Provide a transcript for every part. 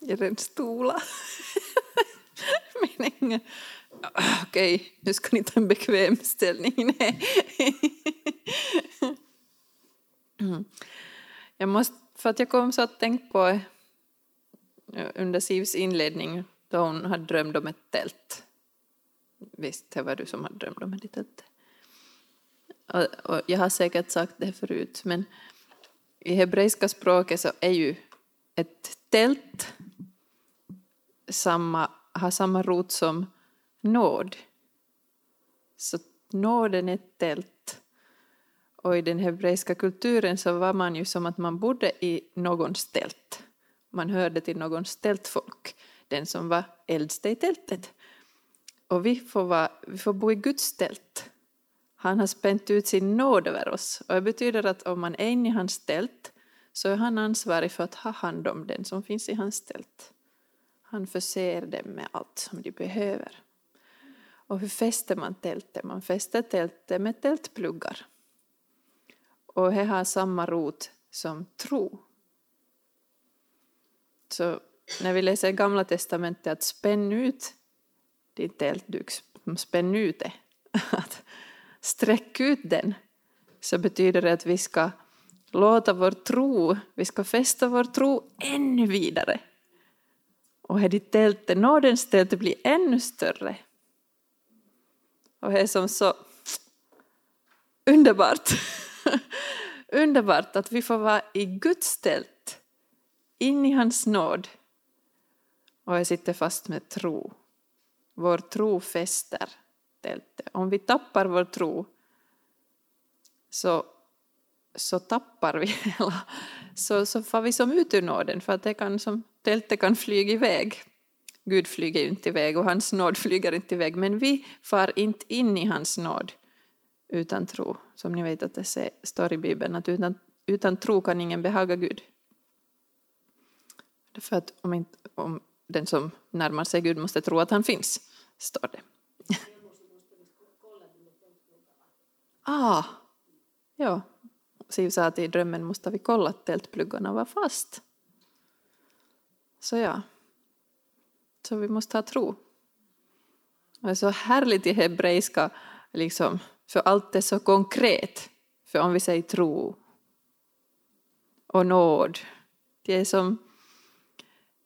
i den stola. Meningen. Okej, nu ska ni ta en bekväm ställning. Jag måste, för att jag kom så att tänka på eh, under Sivs inledning då hon hade drömt om ett tält. Visst, det var du som hade drömt om ett tält. Och, och jag har säkert sagt det förut, men i hebreiska språket så är ju ett tält samma, har samma rot som nåd. Så nåden är ett tält. Och i den hebreiska kulturen så var man ju som att man bodde i någons tält. Man hörde till någons tältfolk, den som var äldste i tältet. Och vi får, vara, vi får bo i Guds tält. Han har spänt ut sin nåd över oss. Och det betyder att om man är inne i hans tält så är han ansvarig för att ha hand om den som finns i hans tält. Han förser dem med allt som de behöver. Och hur fäster man tältet? Man fäster tältet med tältpluggar. Och det har samma rot som tro. Så när vi läser Gamla Testamentet att spänn ut din tältduk, spänn ut det. Att sträck ut den. Så betyder det att vi ska låta vår tro, vi ska fästa vår tro ännu vidare. Och här ditt tält, nådens tält blir ännu större. Och det är som så underbart. underbart att vi får vara i Guds tält, in i hans nåd. Och jag sitter fast med tro. Vår tro fäster tältet. Om vi tappar vår tro så, så tappar vi hela, så, så får vi som ut ur nåden för att det kan som, tältet kan flyga iväg. Gud flyger ju inte iväg och hans nåd flyger inte iväg men vi far inte in i hans nåd utan tro. Som ni vet att det står i Bibeln att utan, utan tro kan ingen behaga Gud. För att om, inte, om den som närmar sig Gud måste tro att han finns, står det. Ah, ja. Siv sa att i drömmen måste vi kolla att tältpluggarna var fast. Så ja. Så vi måste ha tro. Det är så härligt i hebreiska, liksom, för allt är så konkret. För om vi säger tro och nåd, det är som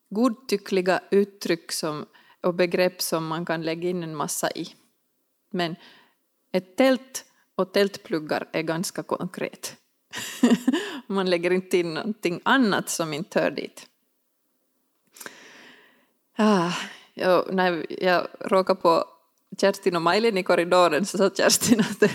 godtyckliga uttryck som, och begrepp som man kan lägga in en massa i. Men ett tält och tältpluggar är ganska konkret. Man lägger inte in någonting annat som inte hör dit. Ah, jag, när jag råkade på Kerstin och Majlin i korridoren så sa Kerstin att det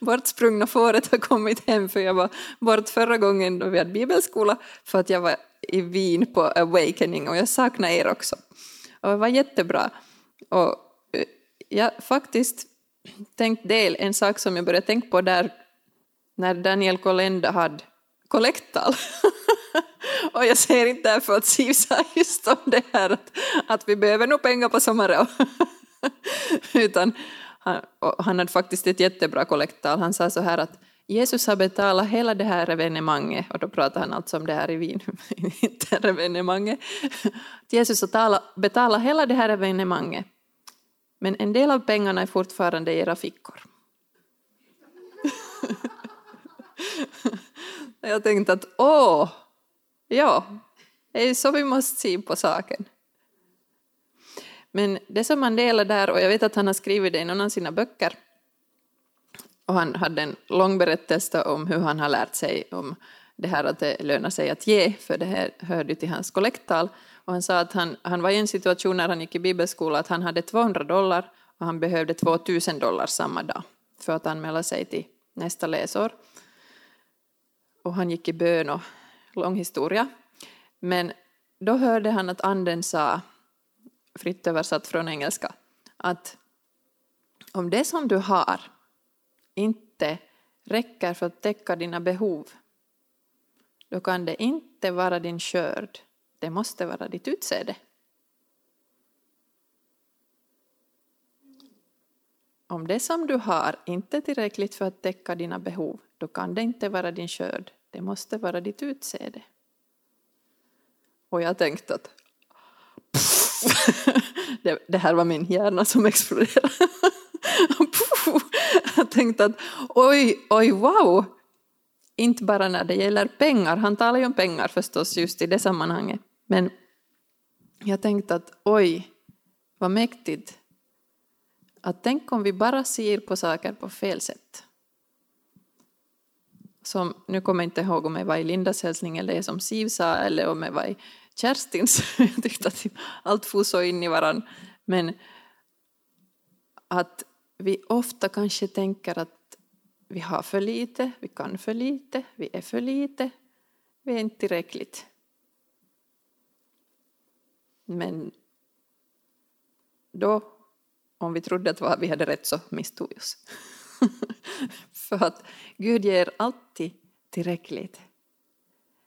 bortsprungna fåret har kommit hem för jag var bort förra gången då vi hade bibelskola för att jag var i Wien på Awakening och jag saknar er också. Och det var jättebra. Och eh, jag faktiskt tänkt del, en sak som jag började tänka på där när Daniel Kolenda hade kollekttal. och jag säger inte därför att Siv sa just om det här att, att vi behöver nog pengar på sommaren. Utan han, han hade faktiskt ett jättebra kollekttal. Han sa så här att Jesus har betalat hela det här evenemanget, och då pratar han alltså om det här i Wien, inte evenemanget. Jesus har betalat hela det här evenemanget men en del av pengarna är fortfarande i era fickor. Jag tänkte att åh, ja, det är så vi måste se på saken. Men det som han delar där, och jag vet att han har skrivit det i någon av sina böcker, och han hade en lång berättelse om hur han har lärt sig om det här att det lönar sig att ge, för det här hörde till hans kollekttal. Och han sa att han, han var i en situation när han gick i bibelskola att han hade 200 dollar och han behövde 2000 dollar samma dag för att anmäla sig till nästa läsår. Och han gick i bön och lång historia. Men då hörde han att anden sa, fritt översatt från engelska, att om det som du har inte räcker för att täcka dina behov, då kan det inte vara din skörd det måste vara ditt utsäde. Om det som du har inte är tillräckligt för att täcka dina behov, då kan det inte vara din skörd. Det måste vara ditt utsäde. Och jag tänkte att det, det, här var min hjärna som exploderade. jag tänkte att oj, oj, wow! Inte bara när det gäller pengar, han talar ju om pengar förstås just i det sammanhanget, men jag tänkte att oj, vad mäktigt. Att tänk om vi bara ser på saker på fel sätt. Som, nu kommer jag inte ihåg om jag var i Lindas hälsning eller det som Siv sa eller om jag var i Kerstins. jag tyckte att allt for så in i varandra. Men att vi ofta kanske tänker att vi har för lite, vi kan för lite, vi är för lite, vi är inte tillräckligt. Men då, om vi trodde att vi hade rätt så misstog vi oss. För att Gud ger alltid tillräckligt.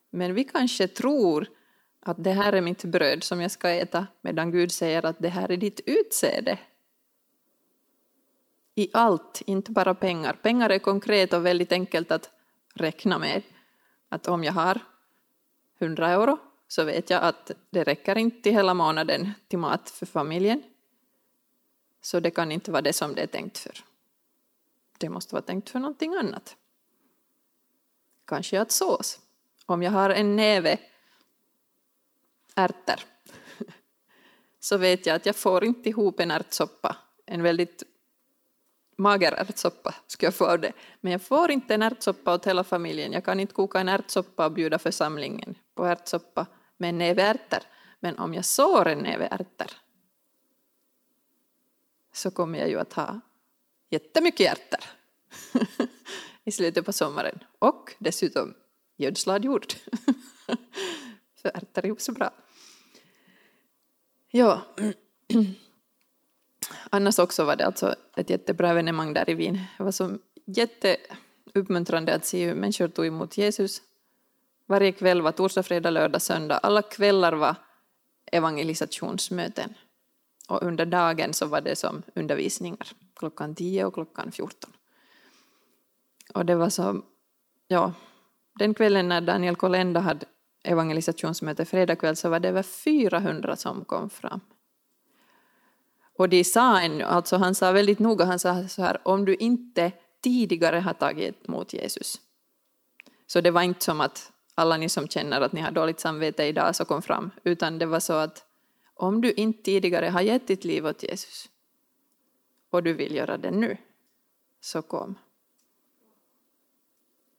Men vi kanske tror att det här är mitt bröd som jag ska äta, medan Gud säger att det här är ditt utsäde. I allt, inte bara pengar. Pengar är konkret och väldigt enkelt att räkna med. Att om jag har 100 euro så vet jag att det räcker inte hela månaden till mat för familjen. Så det kan inte vara det som det är tänkt för. Det måste vara tänkt för någonting annat. Kanske att sås. Om jag har en näve ärtor så vet jag att jag får inte ihop en ärtsoppa. En väldigt mager ärtsoppa skulle jag få av det. Men jag får inte en ärtsoppa åt hela familjen. Jag kan inte koka en ärtsoppa och bjuda församlingen på ärtsoppa med en näve ärtor. Men om jag sår en näve ärtor så kommer jag ju att ha jättemycket hjärter i slutet på sommaren. Och dessutom gödslad jord. För ärtor är ju så bra. Ja. Annars också var det alltså ett jättebra evenemang där i Wien. Det var så jätteuppmuntrande att se hur människor tog emot Jesus. Varje kväll var torsdag, fredag, lördag, söndag. Alla kvällar var evangelisationsmöten. Och under dagen så var det som undervisningar, klockan 10 och klockan 14. Och det var så, ja, den kvällen när Daniel Kolenda hade evangelisationsmöte fredag kväll så var det över 400 som kom fram. Och de sa en, alltså han sa väldigt noga, han sa så här, om du inte tidigare har tagit emot Jesus. Så det var inte som att alla ni som känner att ni har dåligt samvete idag så kom fram, utan det var så att om du inte tidigare har gett ditt liv åt Jesus och du vill göra det nu, så kom.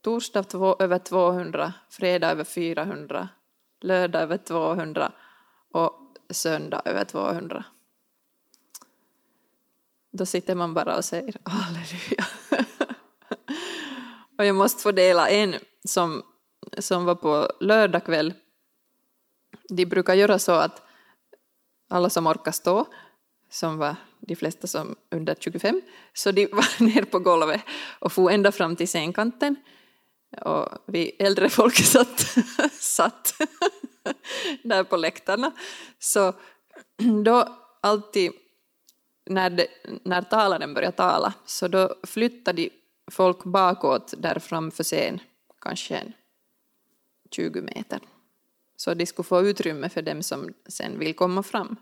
Torsdag två, över 200, fredag över 400, lördag över 200 och söndag över 200. Då sitter man bara och säger halleluja. och jag måste få dela en som, som var på lördag kväll. De brukar göra så att alla som orkar stå, som var de flesta som under 25, så de var ner på golvet och for ända fram till scenkanten. Och vi äldre folk satt, satt där på läktarna. Så då alltid när, de, när talaren började tala så då flyttade folk bakåt där framför scen, kanske en 20 meter. Så de skulle få utrymme för dem som sen vill komma fram.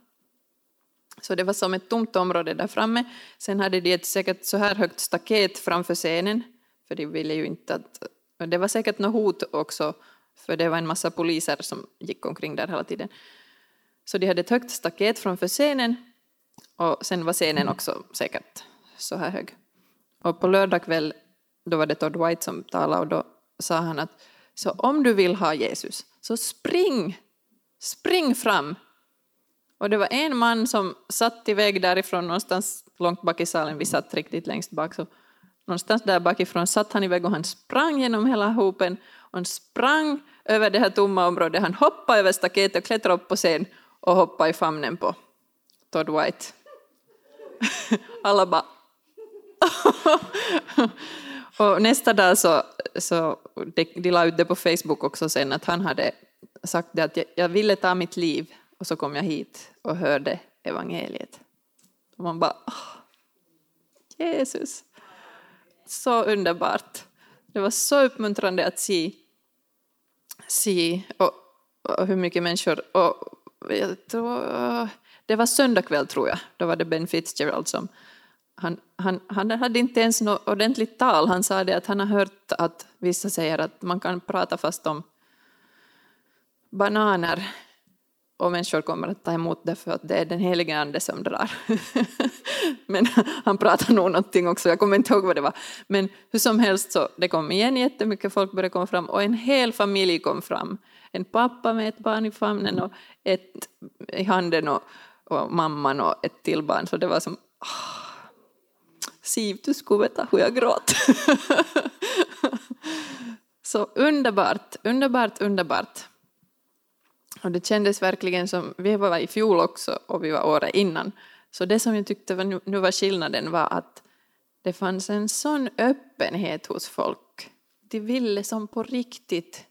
Så det var som ett tomt område där framme. Sen hade de ett säkert så här högt staket framför scenen, för de ville ju inte att... Det var säkert något hot också, för det var en massa poliser som gick omkring där hela tiden. Så de hade ett högt staket framför scenen och sen var scenen också säkert så här hög. Och på lördag kväll, då var det Todd White som talade och då sa han att så om du vill ha Jesus, så spring, spring fram. Och det var en man som satt iväg därifrån någonstans långt bak i salen, vi satt riktigt längst bak, så någonstans där bakifrån satt han iväg och han sprang genom hela hopen. Och han sprang över det här tomma området, han hoppade över staketet och klättrade upp på scen och hoppade i famnen på Todd White. Alla bara... och nästa dag så, så de, de la ut det på Facebook också sen att han hade sagt det att jag, jag ville ta mitt liv och så kom jag hit och hörde evangeliet. Och man bara, oh, Jesus, så underbart. Det var så uppmuntrande att se. se. Och och hur mycket människor, och jag tror, det var söndag kväll tror jag, då var det Ben Fitzgerald som han, han, han hade inte ens något ordentligt tal, han sa det att han har hört att vissa säger att man kan prata fast om bananer och människor kommer att ta emot det för att det är den helige ande som drar. Men han pratade nog någonting också, jag kommer inte ihåg vad det var. Men hur som helst så det kom igen jättemycket folk började komma fram och en hel familj kom fram. En pappa med ett barn i famnen och ett i handen och, och mamman och ett till barn. Så det var som oh, Siv, du skulle veta ah, hur jag gråter. så underbart, underbart, underbart. Och det kändes verkligen som, vi var i fjol också och vi var året innan. Så det som jag tyckte var, nu, nu var skillnaden var att det fanns en sån öppenhet hos folk. De ville som på riktigt.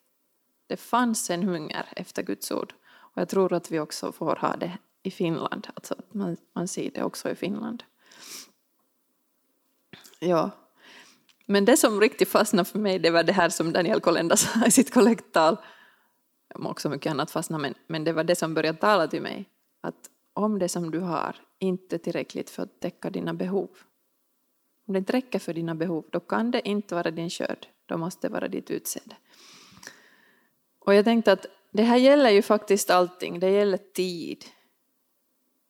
Det fanns en hunger efter Guds ord. Och jag tror att vi också får ha det i Finland. Alltså att man, man ser det också i Finland. Ja. Men det som riktigt fastnade för mig det var det här som Daniel Kolenda sa i sitt kollekttal också mycket annat fastnade, men, men det var det som började tala till mig. Att om det som du har inte är tillräckligt för att täcka dina behov, om det inte räcker för dina behov, då kan det inte vara din skörd, då måste det vara ditt utseende. Och jag tänkte att det här gäller ju faktiskt allting, det gäller tid.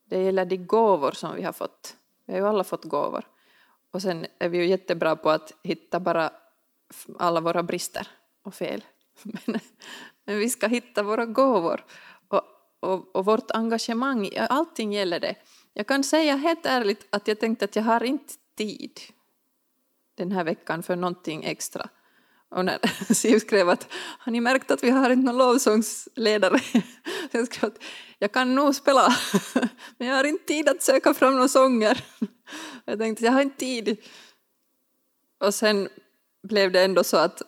Det gäller de gåvor som vi har fått. Vi har ju alla fått gåvor. Och sen är vi ju jättebra på att hitta bara alla våra brister och fel. Men, men vi ska hitta våra gåvor och, och, och vårt engagemang. Allting gäller det. Jag kan säga helt ärligt att jag tänkte att jag har inte tid den här veckan för någonting extra. Och när Siv skrev att har ni märkt att vi har inte någon lovsångsledare? Jag skrev att jag kan nog spela, men jag har inte tid att söka fram några sånger. Jag tänkte att jag har inte tid. Och sen blev det ändå så att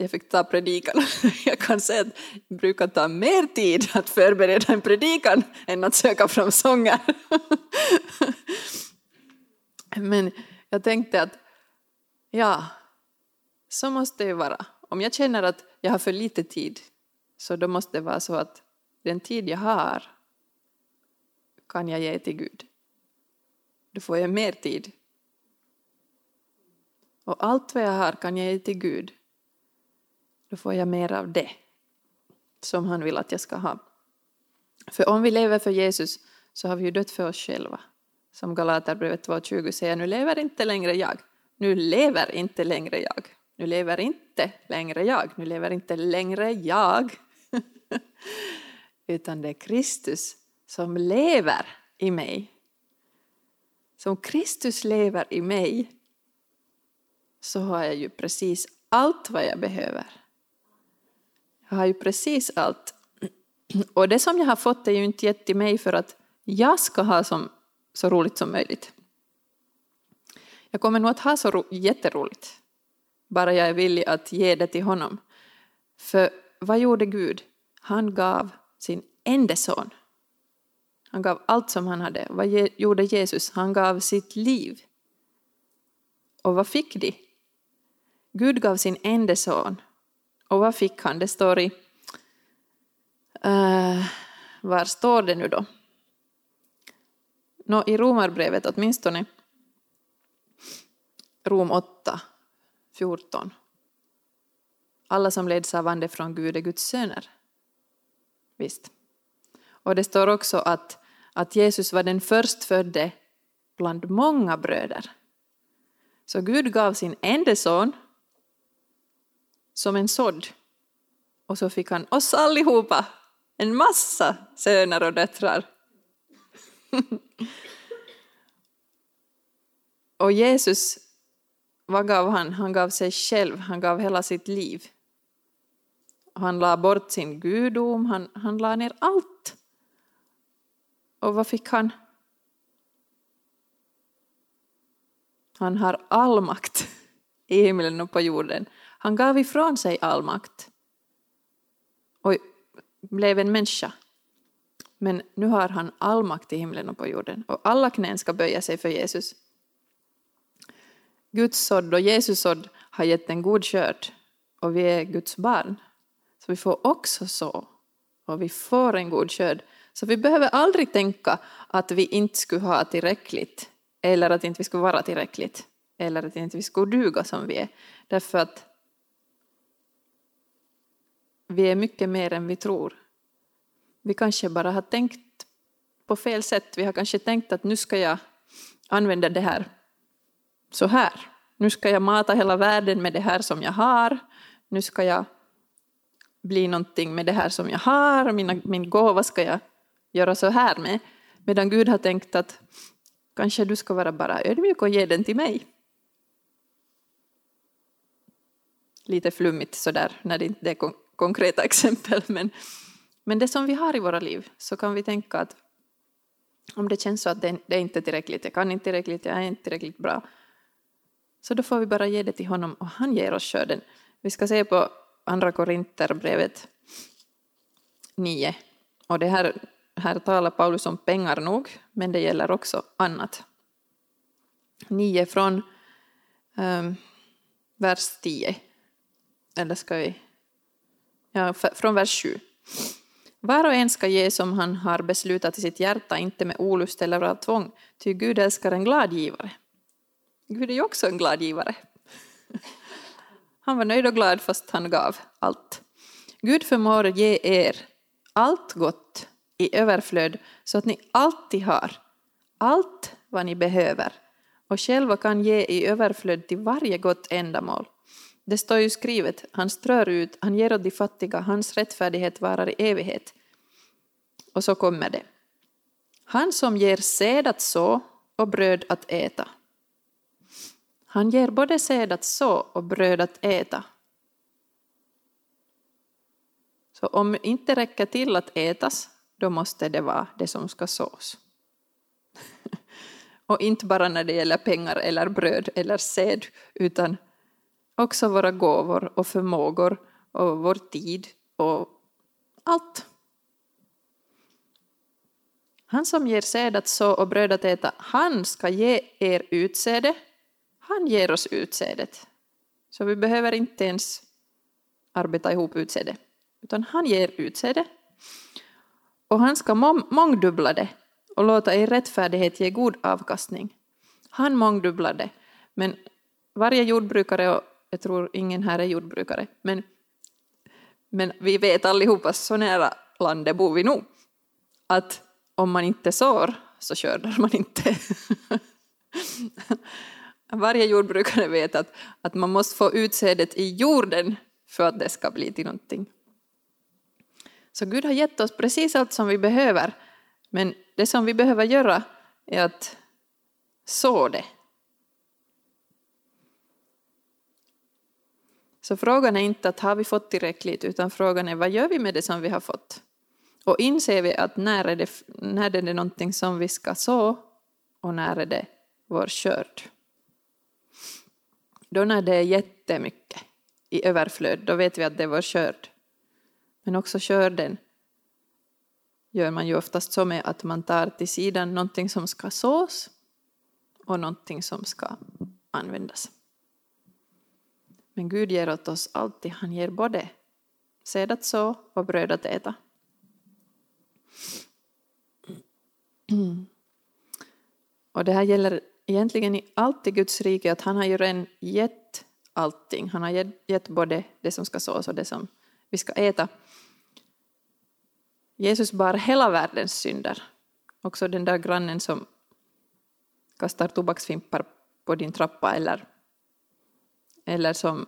jag fick ta predikan. Jag kan säga att det brukar ta mer tid att förbereda en predikan än att söka fram sånger. Men jag tänkte att ja, så måste det vara. Om jag känner att jag har för lite tid så då måste det vara så att den tid jag har kan jag ge till Gud. Då får jag mer tid. Och allt vad jag har kan jag ge till Gud då får jag mer av det som han vill att jag ska ha. För om vi lever för Jesus så har vi ju dött för oss själva. Som Galaterbrevet 2.20 säger, nu lever inte längre jag. Nu lever inte längre jag. Nu lever inte längre jag. Nu lever inte längre jag. Utan det är Kristus som lever i mig. Som Kristus lever i mig så har jag ju precis allt vad jag behöver. Jag har ju precis allt. Och det som jag har fått är ju inte gett till mig för att jag ska ha som, så roligt som möjligt. Jag kommer nog att ha så ro, jätteroligt, bara jag är villig att ge det till honom. För vad gjorde Gud? Han gav sin enda son. Han gav allt som han hade. Vad gjorde Jesus? Han gav sitt liv. Och vad fick de? Gud gav sin enda son och vad fick han? Det står i... Uh, var står det nu då? Nå, I Romarbrevet åtminstone. Rom 8, 14. Alla som leds av ande från Gud är Guds söner. Visst. Och det står också att, att Jesus var den förstfödde bland många bröder. Så Gud gav sin enda son som en sådd. Och så fick han oss allihopa, en massa söner och döttrar. och Jesus, vad gav han? Han gav sig själv, han gav hela sitt liv. Han la bort sin gudom, han, han la ner allt. Och vad fick han? Han har all makt i himlen och på jorden. Han gav ifrån sig all makt och blev en människa. Men nu har han all makt i himlen och på jorden och alla knän ska böja sig för Jesus. Guds sådd och Jesus sådd har gett en god skörd och vi är Guds barn. Så vi får också så och vi får en god skörd. Så vi behöver aldrig tänka att vi inte skulle ha tillräckligt eller att inte vi skulle vara tillräckligt eller att inte vi skulle duga som vi är. Därför att vi är mycket mer än vi tror. Vi kanske bara har tänkt på fel sätt. Vi har kanske tänkt att nu ska jag använda det här så här. Nu ska jag mata hela världen med det här som jag har. Nu ska jag bli någonting med det här som jag har. Mina, min gåva ska jag göra så här med. Medan Gud har tänkt att kanske du ska vara bara ödmjuk och ge den till mig. Lite flummigt sådär när det inte är konkreta exempel. Men, men det som vi har i våra liv så kan vi tänka att om det känns så att det, det är inte tillräckligt, jag kan inte tillräckligt, jag är inte tillräckligt bra. Så då får vi bara ge det till honom och han ger oss skörden. Vi ska se på Andra Korinterbrevet 9. Och det här, här talar Paulus om pengar nog, men det gäller också annat. 9 från um, vers 10. Eller ska vi... Ja, från vers 7. Var och en ska ge som han har beslutat i sitt hjärta, inte med olust eller av tvång, ty Gud älskar en glad givare. Gud är ju också en glad givare. Han var nöjd och glad fast han gav allt. Gud förmår ge er allt gott i överflöd så att ni alltid har allt vad ni behöver och själva kan ge i överflöd till varje gott ändamål. Det står ju skrivet, han strör ut, han ger åt de fattiga, hans rättfärdighet varar i evighet. Och så kommer det. Han som ger säd att så och bröd att äta. Han ger både säd att så och bröd att äta. Så om det inte räcker till att ätas, då måste det vara det som ska sås. och inte bara när det gäller pengar eller bröd eller säd, utan också våra gåvor och förmågor och vår tid och allt. Han som ger säd att så och bröd att äta, han ska ge er utsäde han ger oss utsädet. Så vi behöver inte ens arbeta ihop utsäde, utan han ger utsäde. Och han ska mångdubbla det och låta er rättfärdighet ge god avkastning. Han mångdubblar det. Men varje jordbrukare, och jag tror ingen här är jordbrukare, men, men vi vet allihopa, så nära landet bor vi nog, att om man inte sår så skördar man inte. varje jordbrukare vet att, att man måste få utsädet i jorden för att det ska bli till någonting. Så Gud har gett oss precis allt som vi behöver, men det som vi behöver göra är att så det. Så frågan är inte att har vi fått tillräckligt, utan frågan är vad gör vi med det som vi har fått? Och inser vi att när är det, när är det någonting som vi ska så och när är det vår skörd? Då när det är jättemycket i överflöd, då vet vi att det är vår skörd. Men också skörden gör man ju oftast så med att man tar till sidan någonting som ska sås och någonting som ska användas. Men Gud ger åt oss alltid, han ger både säd att så och bröd att äta. Och det här gäller egentligen i allt i Guds rike att han har ju redan gett allting. Han har gett både det som ska sås och det som vi ska äta. Jesus bar hela världens synder. Också den där grannen som kastar tobaksfimpar på din trappa eller, eller som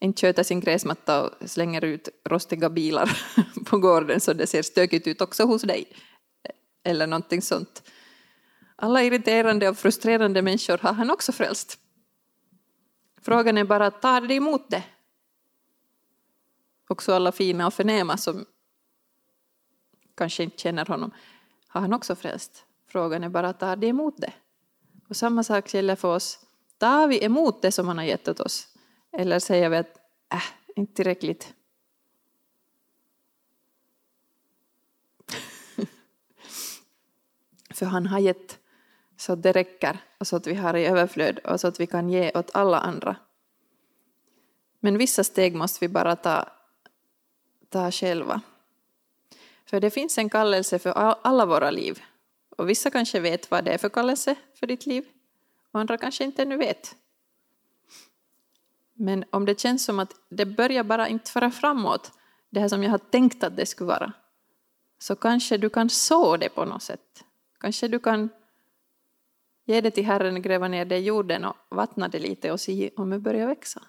inte sköter sin gräsmatta och slänger ut rostiga bilar på gården så det ser stökigt ut också hos dig. Eller någonting sånt. Alla irriterande och frustrerande människor har han också frälst. Frågan är bara, tar de emot det? Också alla fina och förnäma som kanske inte känner honom har han också frälst. Frågan är bara, tar de emot det? Och samma sak gäller för oss. Tar vi emot det som han har gett åt oss? Eller säger vi att, äh, inte tillräckligt. För han har gett så att det räcker och så att vi har i överflöd och så att vi kan ge åt alla andra. Men vissa steg måste vi bara ta, ta själva. För det finns en kallelse för alla våra liv. Och vissa kanske vet vad det är för kallelse för ditt liv. Och andra kanske inte ännu vet. Men om det känns som att det börjar bara inte föra framåt, det här som jag har tänkt att det skulle vara, så kanske du kan så det på något sätt. Kanske du kan ge det till Herren, gräva ner det i jorden och vattna det lite och se om det börjar växa.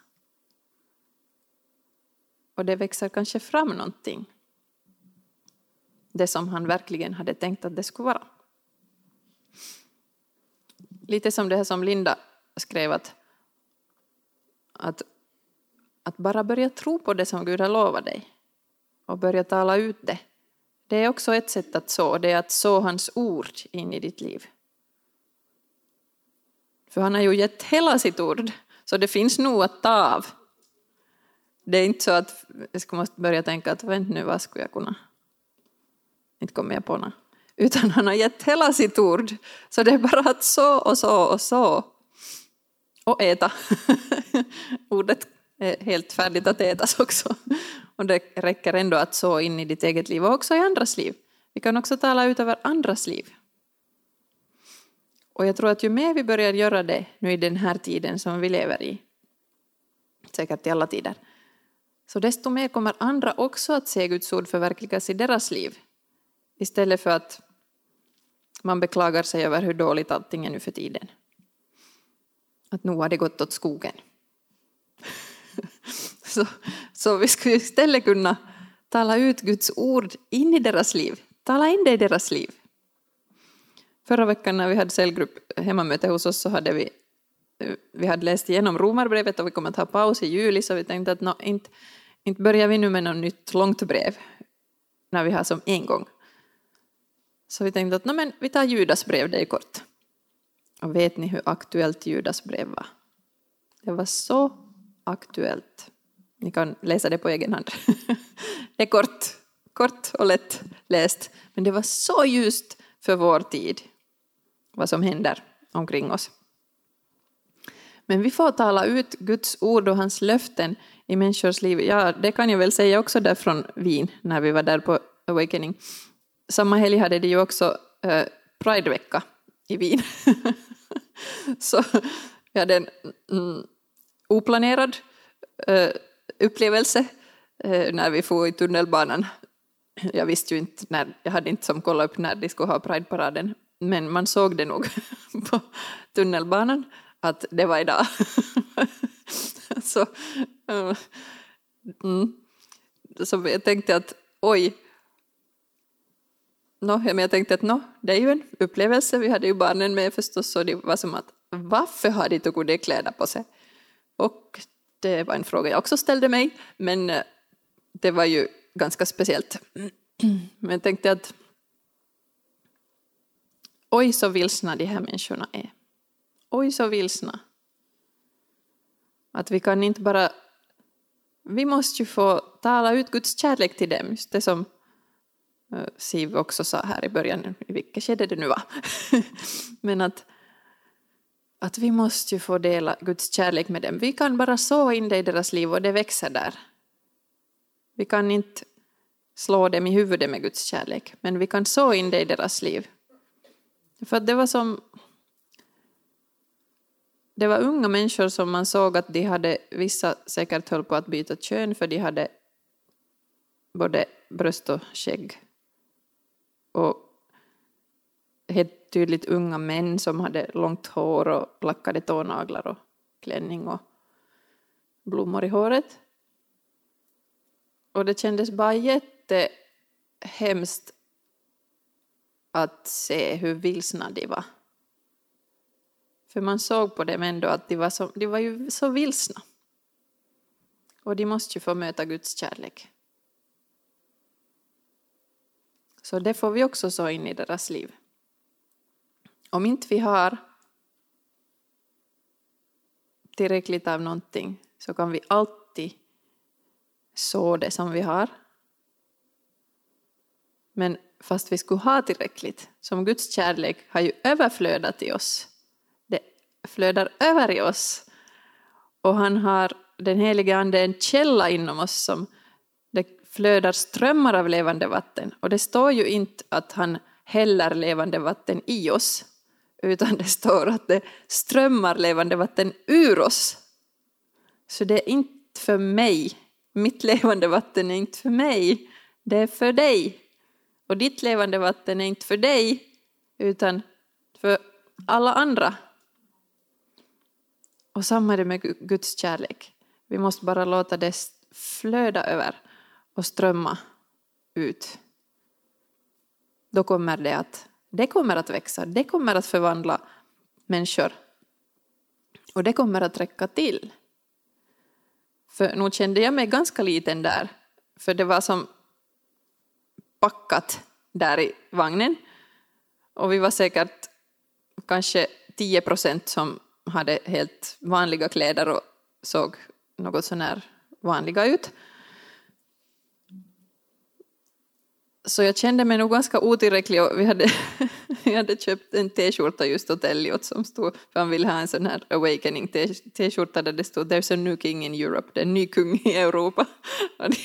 Och det växer kanske fram någonting. Det som han verkligen hade tänkt att det skulle vara. Lite som det här som Linda skrev att, att, att bara börja tro på det som Gud har lovat dig och börja tala ut det. Det är också ett sätt att så, det är att så hans ord in i ditt liv. För han har ju gett hela sitt ord, så det finns nog att ta av. Det är inte så att jag måste börja tänka att vänta nu, vad skulle jag kunna? Inte kommer jag på något. Utan han har gett hela sitt ord. Så det är bara att så och så och så. Och äta. Ordet är helt färdigt att ätas också. Och det räcker ändå att så in i ditt eget liv och också i andras liv. Vi kan också tala ut över andras liv. Och jag tror att ju mer vi börjar göra det nu i den här tiden som vi lever i, säkert i alla tider, så desto mer kommer andra också att se Guds ord förverkligas i deras liv. Istället för att man beklagar sig över hur dåligt allting är nu för tiden. Att nu har det gått åt skogen. så, så vi skulle istället kunna tala ut Guds ord in i deras liv. Tala in det i deras liv. Förra veckan när vi hade cellgrupp eh, hemmamöte hos oss så hade vi, eh, vi hade läst igenom romarbrevet och vi kommer att ha paus i juli så vi tänkte att no, inte, inte börjar vi nu med något nytt långt brev när vi har som en gång. Så vi tänkte att men vi tar Judas brev, det är kort. Och vet ni hur aktuellt Judas brev var? Det var så aktuellt. Ni kan läsa det på egen hand. det är kort, kort och lätt läst, men det var så ljust för vår tid vad som händer omkring oss. Men vi får tala ut Guds ord och hans löften i människors liv. Ja, det kan jag väl säga också där från Wien, när vi var där på Awakening. Samma helg hade de ju också eh, Pridevecka i Wien. Så vi hade en mm, oplanerad eh, upplevelse eh, när vi for i tunnelbanan. Jag visste ju inte när, jag hade inte som kollat upp när de skulle ha Prideparaden, men man såg det nog på tunnelbanan att det var idag. så, eh, mm. så jag tänkte att oj, no, men jag tänkte att no, det är ju en upplevelse, vi hade ju barnen med förstås, så det var som att varför har de tagit kläder på sig? Och det var en fråga jag också ställde mig, men eh, det var ju ganska speciellt. Men jag tänkte att oj så vilsna de här människorna är. Oj så vilsna. Att vi kan inte bara... Vi måste ju få tala ut Guds kärlek till dem, just det som Eh, Siv också sa här i början, i vilket skede det nu var. Men att, att vi måste ju få dela Guds kärlek med dem. Vi kan bara så in det i deras liv och det växer där. Vi kan inte slå dem i huvudet med Guds kärlek, men vi kan så in det i deras liv. För det var som... Det var unga människor som man såg att de hade, vissa säkert höll på att byta kön för de hade både bröst och skägg. Och helt tydligt unga män som hade långt hår och lackade tånaglar och klänning och blommor i håret. Och det kändes bara jättehemskt att se hur vilsna de var. För man såg på dem ändå att de var, så, de var ju så vilsna. Och de måste ju få möta Guds kärlek. Så det får vi också så in i deras liv. Om inte vi har tillräckligt av någonting så kan vi alltid så det som vi har. Men fast vi skulle ha tillräckligt, som Guds kärlek har ju överflödat i oss. Det flödar över i oss. Och han har, den helige Ande, en källa inom oss som flödar strömmar av levande vatten. Och det står ju inte att han häller levande vatten i oss, utan det står att det strömmar levande vatten ur oss. Så det är inte för mig. Mitt levande vatten är inte för mig, det är för dig. Och ditt levande vatten är inte för dig, utan för alla andra. Och samma är det med Guds kärlek. Vi måste bara låta det flöda över och strömma ut. Då kommer det att, det kommer att växa, det kommer att förvandla människor. Och det kommer att räcka till. För nog kände jag mig ganska liten där, för det var som packat där i vagnen. Och vi var säkert kanske 10 procent som hade helt vanliga kläder och såg något sånär vanliga ut. Så jag kände mig nog ganska otillräcklig och vi hade, vi hade köpt en t-skjorta just åt Elliot som stod, för han ville ha en sån här awakening t-skjorta där det stod There's a new king in Europe, det är en ny kung i Europa. De,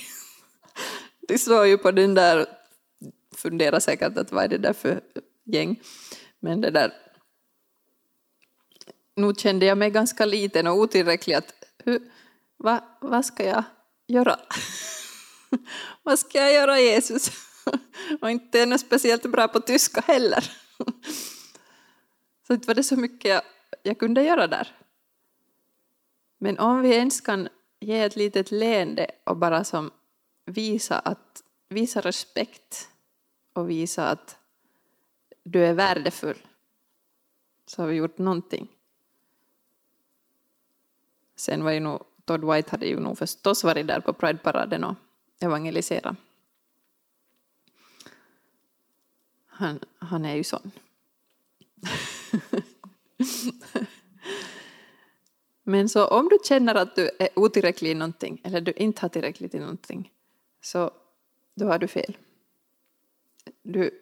de såg ju på den där funderade säkert att vad är det där för gäng. Men det där, nog kände jag mig ganska liten och otillräcklig att hur, va, vad ska jag göra? vad ska jag göra Jesus? och inte är speciellt bra på tyska heller. så det var det så mycket jag, jag kunde göra där. Men om vi ens kan ge ett litet leende och bara som visa, att, visa respekt och visa att du är värdefull så har vi gjort någonting. Sen var ju nog, Todd White hade ju nog förstås varit där på Pride-paraden och evangeliserat. Han, han är ju sån. Men så om du känner att du är otillräcklig i någonting eller du inte har tillräckligt i någonting så då har du fel. Du,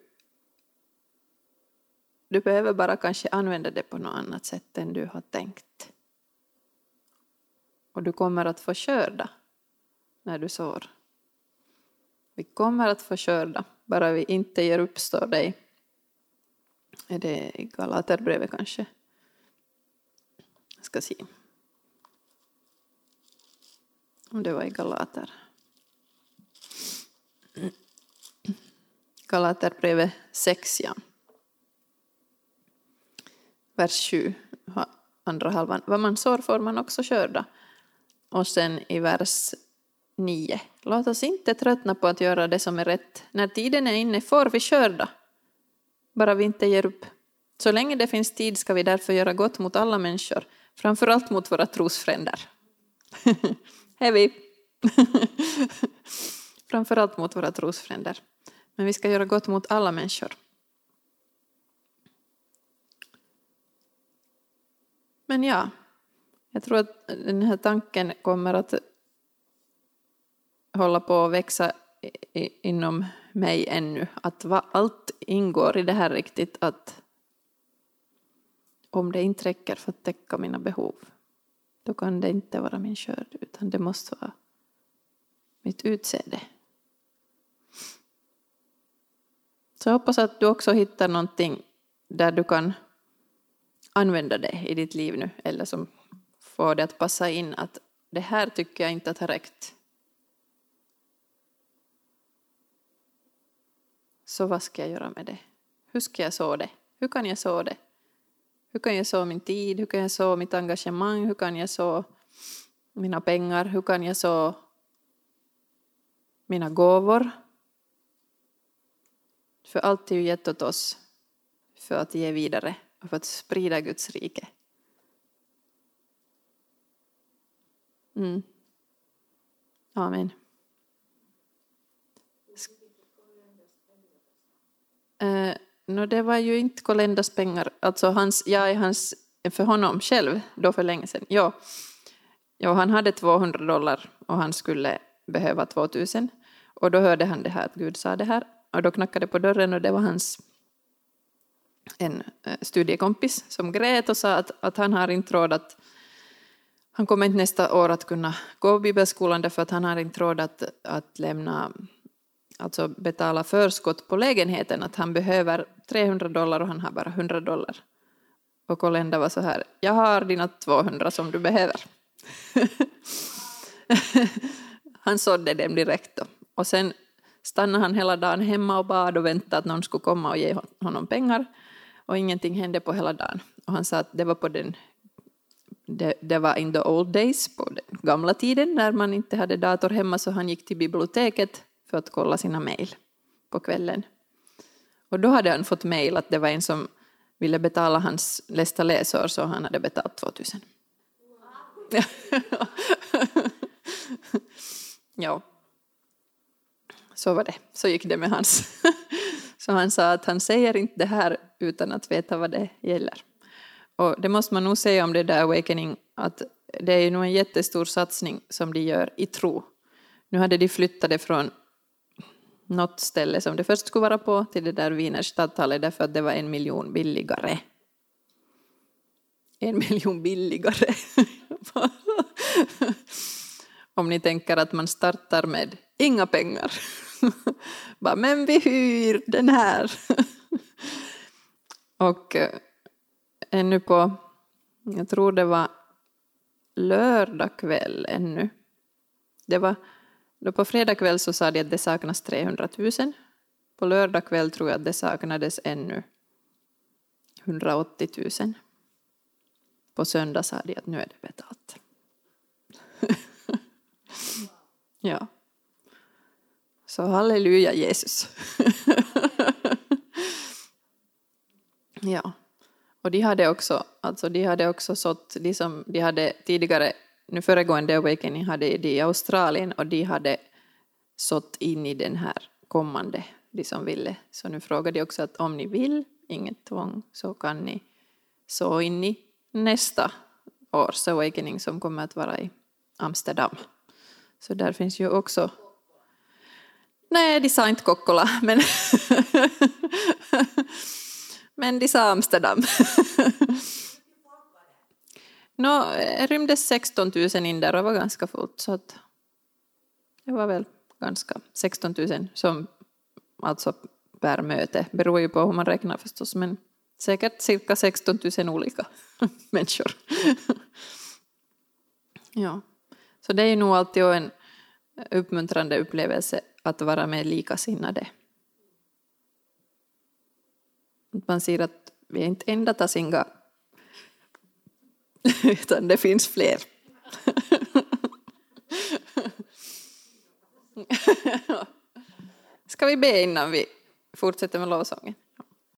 du behöver bara kanske använda det på något annat sätt än du har tänkt. Och du kommer att få skörda när du sår. Vi kommer att få skörda, bara vi inte ger upp, står dig. Är det i Galaterbrevet kanske? Jag ska se. Om det var i Galater. Galaterbrevet 6, ja. Vers 7, andra halvan. Vad man sår får man också skörda. Och sen i vers 9. Låt oss inte tröttna på att göra det som är rätt. När tiden är inne får vi skörda. Bara vi inte ger upp. Så länge det finns tid ska vi därför göra gott mot alla människor, framförallt mot våra trosfränder. Hej vi! framförallt mot våra trosfränder. Men vi ska göra gott mot alla människor. Men ja, jag tror att den här tanken kommer att hålla på att växa inom mig ännu. Att allt ingår i det här riktigt att om det inte räcker för att täcka mina behov då kan det inte vara min skörd utan det måste vara mitt utseende. Så jag hoppas att du också hittar någonting där du kan använda det i ditt liv nu eller som får det att passa in att det här tycker jag inte att har räckt. Så vad ska jag göra med det? Hur ska jag så det? Hur kan jag så det? Hur kan jag så min tid? Hur kan jag så mitt engagemang? Hur kan jag så mina pengar? Hur kan jag så mina gåvor? För allt är ju gett åt oss för att ge vidare och för att sprida Guds rike. Mm. Amen. Uh, no, det var ju inte Kolendas pengar, alltså hans, jag är hans, för honom själv, då för länge sedan. Ja. ja, han hade 200 dollar och han skulle behöva 2000. Och då hörde han det här, att Gud sa det här. Och då knackade på dörren och det var hans en eh, studiekompis som grät och sa att, att han har inte råd att Han kommer inte nästa år att kunna gå bibelskolan därför att han har inte råd att, att lämna, alltså betala förskott på lägenheten, att han behöver 300 dollar och han har bara 100 dollar. Och Olenda var så här, jag har dina 200 som du behöver. han sådde dem direkt då. Och sen stannade han hela dagen hemma och bad och väntade att någon skulle komma och ge honom pengar. Och ingenting hände på hela dagen. Och han sa att det var på den det, det, var in the old days, på den gamla tiden när man inte hade dator hemma så han gick till biblioteket för att kolla sina mejl på kvällen. Och då hade han fått mejl att det var en som ville betala hans nästa läsår så han hade betalat 2000. ja. Så var det, så gick det med hans. så han sa att han säger inte det här utan att veta vad det gäller. Och det måste man nog säga om det där Awakening, att det är nog en jättestor satsning som de gör i tro. Nu hade de flyttat det från något ställe som det först skulle vara på till det där Wiener stadthallet därför att det var en miljon billigare. En miljon billigare. Om ni tänker att man startar med inga pengar. Bara, men vi hyr den här. Och eh, ännu på, jag tror det var lördag kväll ännu. Det var, då på fredag kväll så sa de att det saknas 300 000. På lördag kväll tror jag att det saknades ännu 180 000. På söndag sa de att nu är det betalt. ja. Så halleluja Jesus. ja. Och de hade också, alltså de hade också sått, de som de hade tidigare, nu föregående Awakening hade de i Australien och de hade sått in i den här kommande, de som ville. Så nu frågade de också att om ni vill, inget tvång, så kan ni så in i nästa års Awakening som kommer att vara i Amsterdam. Så där finns ju också Nej, de sa inte Kokkola, men Men de sa Amsterdam. Nå, rymdes 16 000 in där och var ganska fullt. Så att det var väl ganska 16 000 som alltså per möte. Beror ju på hur man räknar förstås. Men säkert cirka 16 000 olika människor. ja. Så det är ju nog alltid en uppmuntrande upplevelse att vara med likasinnade. Man ser att vi är inte enda Tasinga, utan det finns fler. Ska vi be innan vi fortsätter med lovsången?